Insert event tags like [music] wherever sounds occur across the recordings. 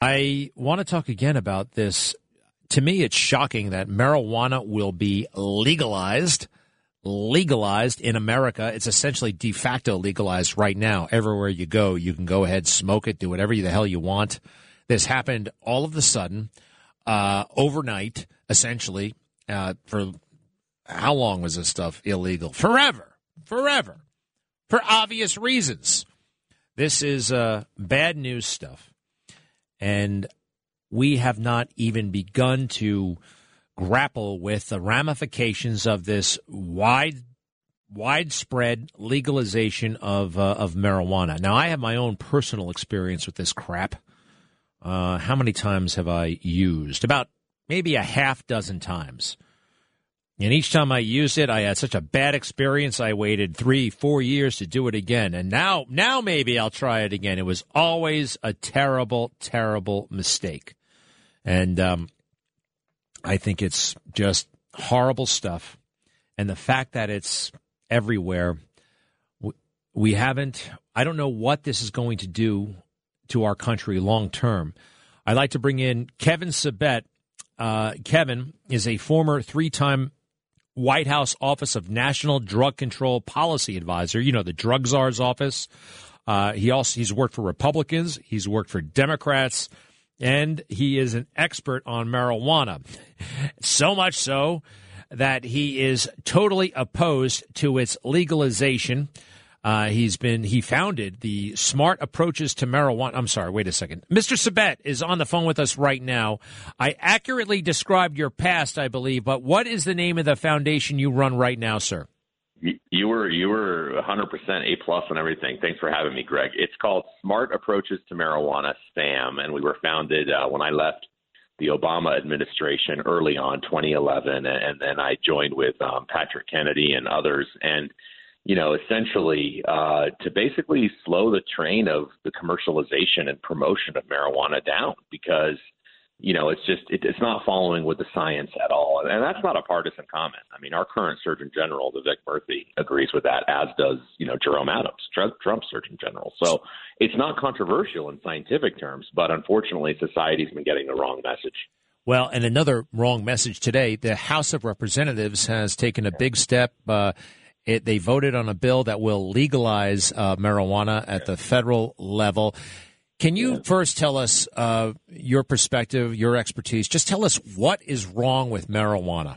I want to talk again about this. To me, it's shocking that marijuana will be legalized. Legalized in America. It's essentially de facto legalized right now. Everywhere you go, you can go ahead, smoke it, do whatever the hell you want. This happened all of a sudden, uh, overnight, essentially. Uh, for how long was this stuff illegal? Forever. Forever. For obvious reasons. This is uh, bad news stuff. And we have not even begun to grapple with the ramifications of this wide widespread legalization of uh, of marijuana. Now, I have my own personal experience with this crap. Uh, how many times have I used? About maybe a half dozen times. And each time I used it, I had such a bad experience. I waited three, four years to do it again. And now, now maybe I'll try it again. It was always a terrible, terrible mistake. And um, I think it's just horrible stuff. And the fact that it's everywhere, we haven't, I don't know what this is going to do to our country long term. I'd like to bring in Kevin Sabet. Uh, Kevin is a former three time White House Office of National Drug Control Policy Advisor. You know, the drug czar's office. Uh, he also he's worked for Republicans. He's worked for Democrats, and he is an expert on marijuana. So much so that he is totally opposed to its legalization. Uh, he's been he founded the Smart Approaches to Marijuana. I'm sorry, wait a second. Mr. Sabet is on the phone with us right now. I accurately described your past, I believe, but what is the name of the foundation you run right now, sir? You were you were 100% A plus on everything. Thanks for having me, Greg. It's called Smart Approaches to Marijuana, SAM, and we were founded uh, when I left the Obama administration early on, 2011, and then I joined with um, Patrick Kennedy and others, and you know, essentially uh, to basically slow the train of the commercialization and promotion of marijuana down because, you know, it's just it, it's not following with the science at all, and that's not a partisan comment. I mean, our current Surgeon General, Vivek Murthy, agrees with that, as does you know Jerome Adams, Trump's Surgeon General. So it's not controversial in scientific terms, but unfortunately, society's been getting the wrong message. Well, and another wrong message today. The House of Representatives has taken a big step. Uh, it, they voted on a bill that will legalize uh, marijuana at the federal level. Can you first tell us uh, your perspective, your expertise? Just tell us what is wrong with marijuana.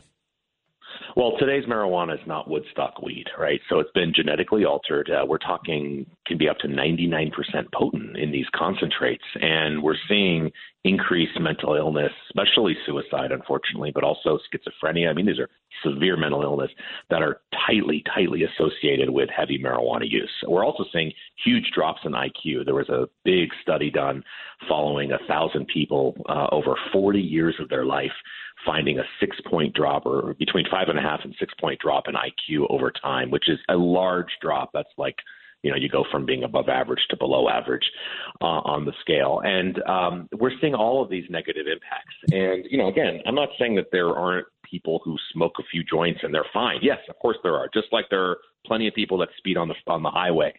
Well, today's marijuana is not Woodstock weed, right? So it's been genetically altered. Uh, we're talking can be up to 99% potent in these concentrates, and we're seeing increased mental illness, especially suicide, unfortunately, but also schizophrenia. I mean, these are severe mental illness that are tightly, tightly associated with heavy marijuana use. We're also seeing huge drops in IQ. There was a big study done following a thousand people uh, over 40 years of their life finding a six point drop or between five and a half and six point drop in IQ over time, which is a large drop. That's like you know you go from being above average to below average uh, on the scale and um, we're seeing all of these negative impacts and you know again i'm not saying that there aren't people who smoke a few joints and they're fine. Yes of course there are just like there are plenty of people that speed on the on the highway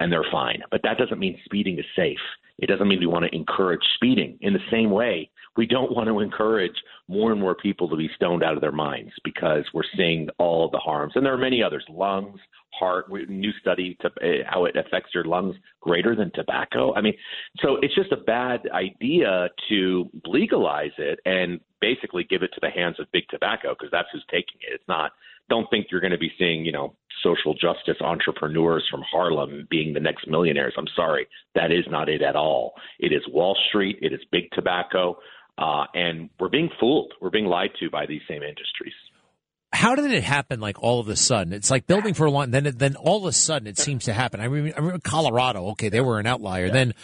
and they're fine. But that doesn't mean speeding is safe. It doesn't mean we want to encourage speeding. In the same way we don't want to encourage more and more people to be stoned out of their minds because we're seeing all the harms. And there are many others lungs, heart, new study to uh, how it affects your lungs greater than tobacco. I mean, so it's just a bad idea to legalize it and basically give it to the hands of big tobacco because that's who's taking it. It's not, don't think you're going to be seeing, you know, social justice entrepreneurs from Harlem being the next millionaires. I'm sorry, that is not it at all. It is Wall Street, it is big tobacco. Uh, and we're being fooled. We're being lied to by these same industries. How did it happen? Like all of a sudden, it's like building for a long. Then, then all of a sudden, it seems to happen. I mean, I remember Colorado. Okay, they were an outlier. Yeah. Then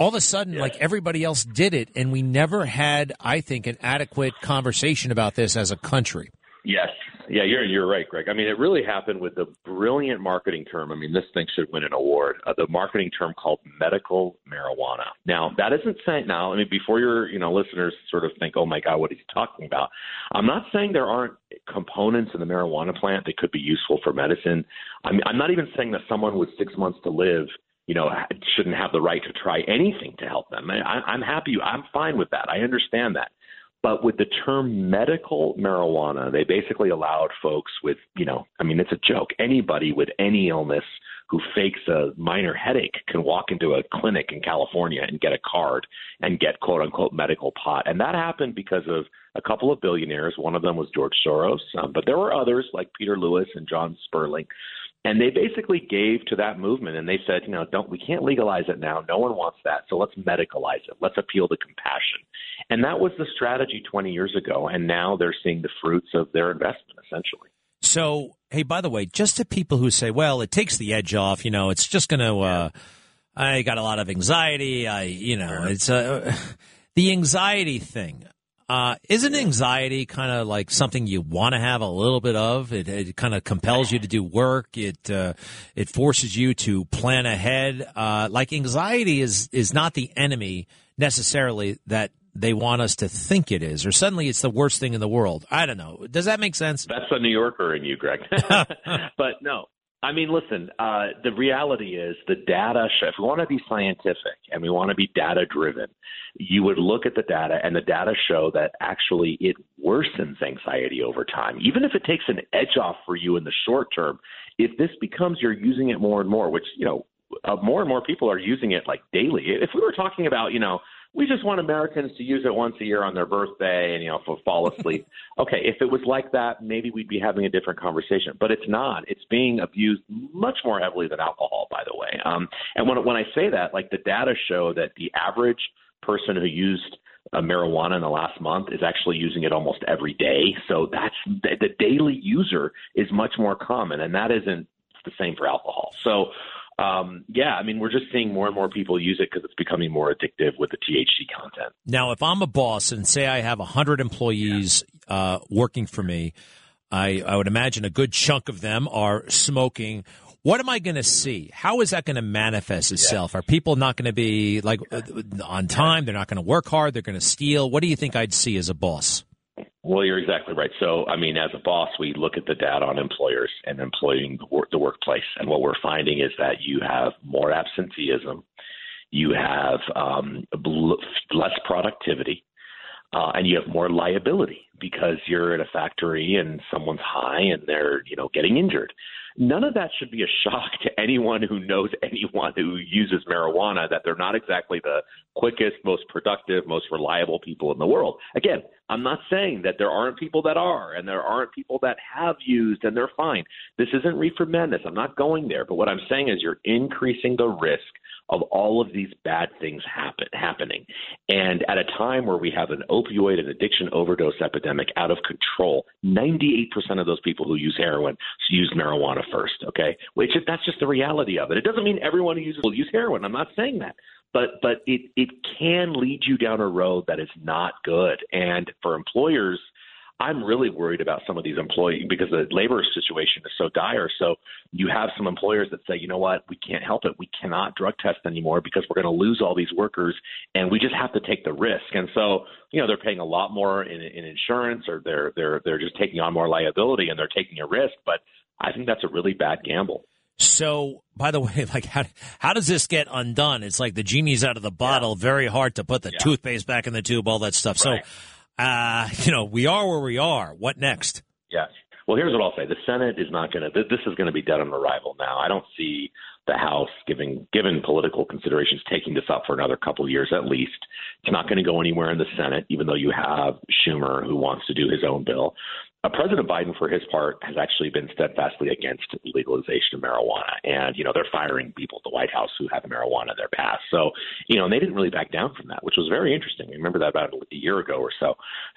all of a sudden, yeah. like everybody else did it, and we never had, I think, an adequate conversation about this as a country. Yes, yeah, you're you're right, Greg. I mean, it really happened with the brilliant marketing term. I mean, this thing should win an award. Uh, the marketing term called medical marijuana. Now, that isn't saying now. I mean, before your you know listeners sort of think, oh my God, what is he talking about? I'm not saying there aren't components in the marijuana plant that could be useful for medicine. I mean, I'm not even saying that someone with six months to live you know, shouldn't have the right to try anything to help them. I, I'm happy. I'm fine with that. I understand that. But with the term medical marijuana, they basically allowed folks with, you know, I mean, it's a joke. Anybody with any illness who fakes a minor headache can walk into a clinic in California and get a card and get quote unquote medical pot. And that happened because of a couple of billionaires. One of them was George Soros, um, but there were others like Peter Lewis and John Sperling and they basically gave to that movement and they said, you know, don't we can't legalize it now. No one wants that. So let's medicalize it. Let's appeal to compassion. And that was the strategy 20 years ago and now they're seeing the fruits of their investment essentially. So, hey, by the way, just to people who say, well, it takes the edge off, you know, it's just going to uh I got a lot of anxiety. I, you know, it's uh, [laughs] the anxiety thing. Uh, isn't anxiety kind of like something you want to have a little bit of? It, it kind of compels you to do work. It uh, it forces you to plan ahead. Uh, like anxiety is is not the enemy necessarily that they want us to think it is, or suddenly it's the worst thing in the world. I don't know. Does that make sense? That's a New Yorker in you, Greg. [laughs] [laughs] but no, I mean, listen, uh, the reality is the data, show. if we want to be scientific and we want to be data driven, you would look at the data and the data show that actually it worsens anxiety over time. Even if it takes an edge off for you in the short term, if this becomes you're using it more and more, which, you know, uh, more and more people are using it like daily. If we were talking about, you know, we just want Americans to use it once a year on their birthday and you know for fall asleep. [laughs] okay, if it was like that, maybe we'd be having a different conversation. But it's not. It's being abused much more heavily than alcohol, by the way. Um, and when when I say that, like the data show that the average person who used uh, marijuana in the last month is actually using it almost every day. So that's the, the daily user is much more common, and that isn't the same for alcohol. So um, yeah, I mean, we're just seeing more and more people use it because it's becoming more addictive with the THC content. Now, if I'm a boss and say I have 100 employees yeah. uh, working for me, I, I would imagine a good chunk of them are smoking. What am I going to see? How is that going to manifest itself? Yeah. Are people not going to be like on time? They're not going to work hard. They're going to steal. What do you think I'd see as a boss? Well, you're exactly right. So, I mean, as a boss, we look at the data on employers and employing the, work, the workplace, and what we're finding is that you have more absenteeism, you have um, less productivity, uh, and you have more liability because you're in a factory and someone's high and they're you know getting injured. None of that should be a shock to anyone who knows [laughs] anyone who uses marijuana that they're not exactly the quickest, most productive, most reliable people in the world. Again, I'm not saying that there aren't people that are and there aren't people that have used and they're fine. This isn't reefer madness. I'm not going there. But what I'm saying is you're increasing the risk of all of these bad things happen, happening. And at a time where we have an opioid and addiction overdose epidemic out of control, 98% of those people who use heroin use marijuana first, okay? Which that's just the reality of it. It doesn't mean everyone who uses will use heroin. I'm not saying that but but it it can lead you down a road that is not good. And for employers, I'm really worried about some of these employees because the labor situation is so dire. So you have some employers that say, you know what, we can't help it. We cannot drug test anymore because we're going to lose all these workers, and we just have to take the risk. And so, you know, they're paying a lot more in, in insurance, or they're they're they're just taking on more liability and they're taking a risk. But I think that's a really bad gamble. So, by the [laughs] way, like how how does this get undone? It's like the genie's out of the bottle. Yeah. Very hard to put the yeah. toothpaste back in the tube. All that stuff. Right. So, uh, [laughs] you know, we are where we are. What next? Yes. Well, here's what I'll say: the Senate is not going to. This is going to be dead on arrival now. I don't see the House, giving, given political considerations, taking this up for another couple of years at least. It's not going to go anywhere in the Senate, even though you have Schumer who wants to do his own bill. Uh, President Biden, for his part, has actually been steadfastly against legalization of marijuana. And, you know, they're firing people at the White House who have marijuana in their past. So, you know, and they didn't really back down from that, which was very interesting. I Remember that about a year ago or so.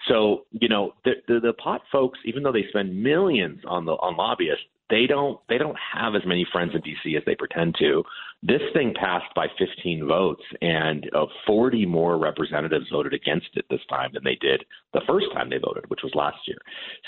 So, you know, the, the, the pot folks, even though they spend millions on the on lobbyists, they don't they don't have as many friends in DC as they pretend to. This thing passed by 15 votes, and uh, 40 more representatives voted against it this time than they did the first time they voted, which was last year,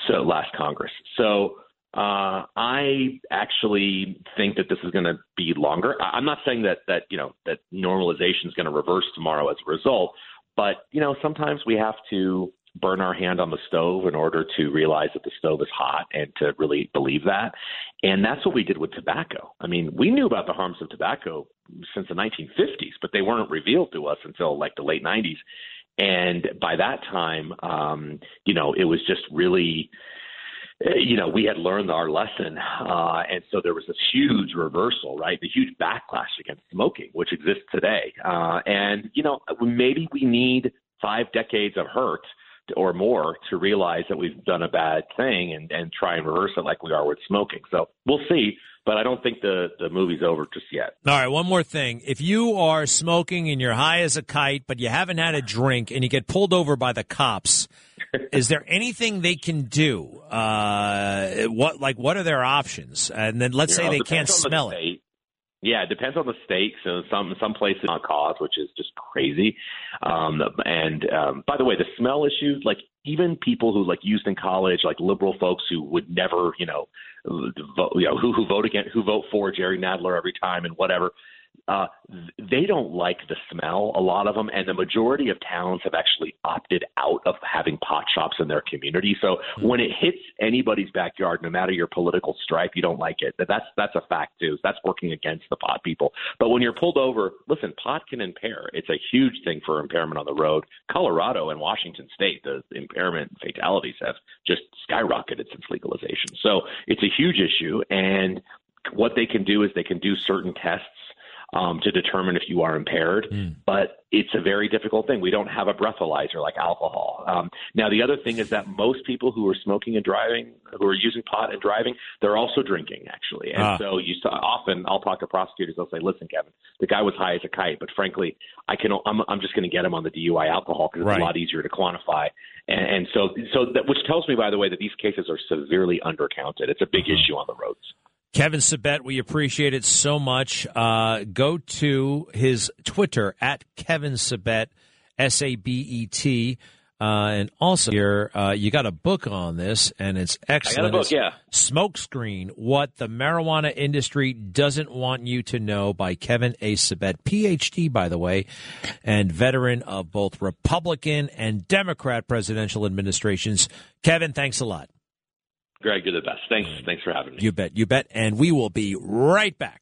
so last Congress. So uh, I actually think that this is going to be longer. I'm not saying that that you know that normalization is going to reverse tomorrow as a result, but you know sometimes we have to burn our hand on the stove in order to realize that the stove is hot and to really believe that. And that's what we did with tobacco. I mean, we knew about the harms of tobacco since the 1950s, but they weren't revealed to us until like the late 90s. And by that time, um, you know, it was just really you know, we had learned our lesson. Uh, and so there was this huge reversal, right? The huge backlash against smoking, which exists today. Uh, and, you know, maybe we need five decades of hurt or more to realize that we've done a bad thing and, and try and reverse it like we are with smoking. So we'll see. But I don't think the, the movie's over just yet. All right, one more thing. If you are smoking and you're high as a kite, but you haven't had a drink and you get pulled over by the cops, [laughs] is there anything they can do? Uh, what like what are their options? And then let's you say know, they can't smell the it. Yeah, it depends on the stakes. So some some places not cause, which is just crazy. Um, and um, by the way, the smell issue, like even people who like used in college, like liberal folks who would never, you know, vote, you know, who who vote against, who vote for Jerry Nadler every time and whatever uh, they don't like the smell, a lot of them, and the majority of towns have actually opted out of having pot shops in their community. So mm-hmm. when it hits anybody's backyard, no matter your political stripe, you don't like it. That's that's a fact too. That's working against the pot people. But when you're pulled over, listen, pot can impair. It's a huge thing for impairment on the road. Colorado and Washington State, the impairment fatalities have just skyrocketed since legalization. So it's a huge issue, and what they can do is they can do certain tests um, to determine if you are impaired. Mm. But it's a very difficult thing. We don't have a breathalyzer like alcohol. Um, now, the other thing is that most people who are smoking and driving, who are using pot and driving, they're also drinking actually. And ah. so you saw, often I'll talk to prosecutors. They'll say, "Listen, Kevin, the guy was high as a kite, but frankly, I can. I'm, I'm just going to get him on the DUI alcohol because it's right. a lot easier to quantify." And, and so, so that, which tells me, by the way, that these cases are severely undercounted. It's a big uh-huh. issue on the roads. Kevin Sabet, we appreciate it so much. Uh, go to his Twitter at Kevin Sabet, S A B E T. Uh, and also, here uh, you got a book on this, and it's excellent. I got a book, yeah. Smokescreen: What the Marijuana Industry Doesn't Want You to Know by Kevin A. Sabet, PhD, by the way, and veteran of both Republican and Democrat presidential administrations. Kevin, thanks a lot. Greg, you're the best. Thanks. Thanks for having me. You bet. You bet. And we will be right back.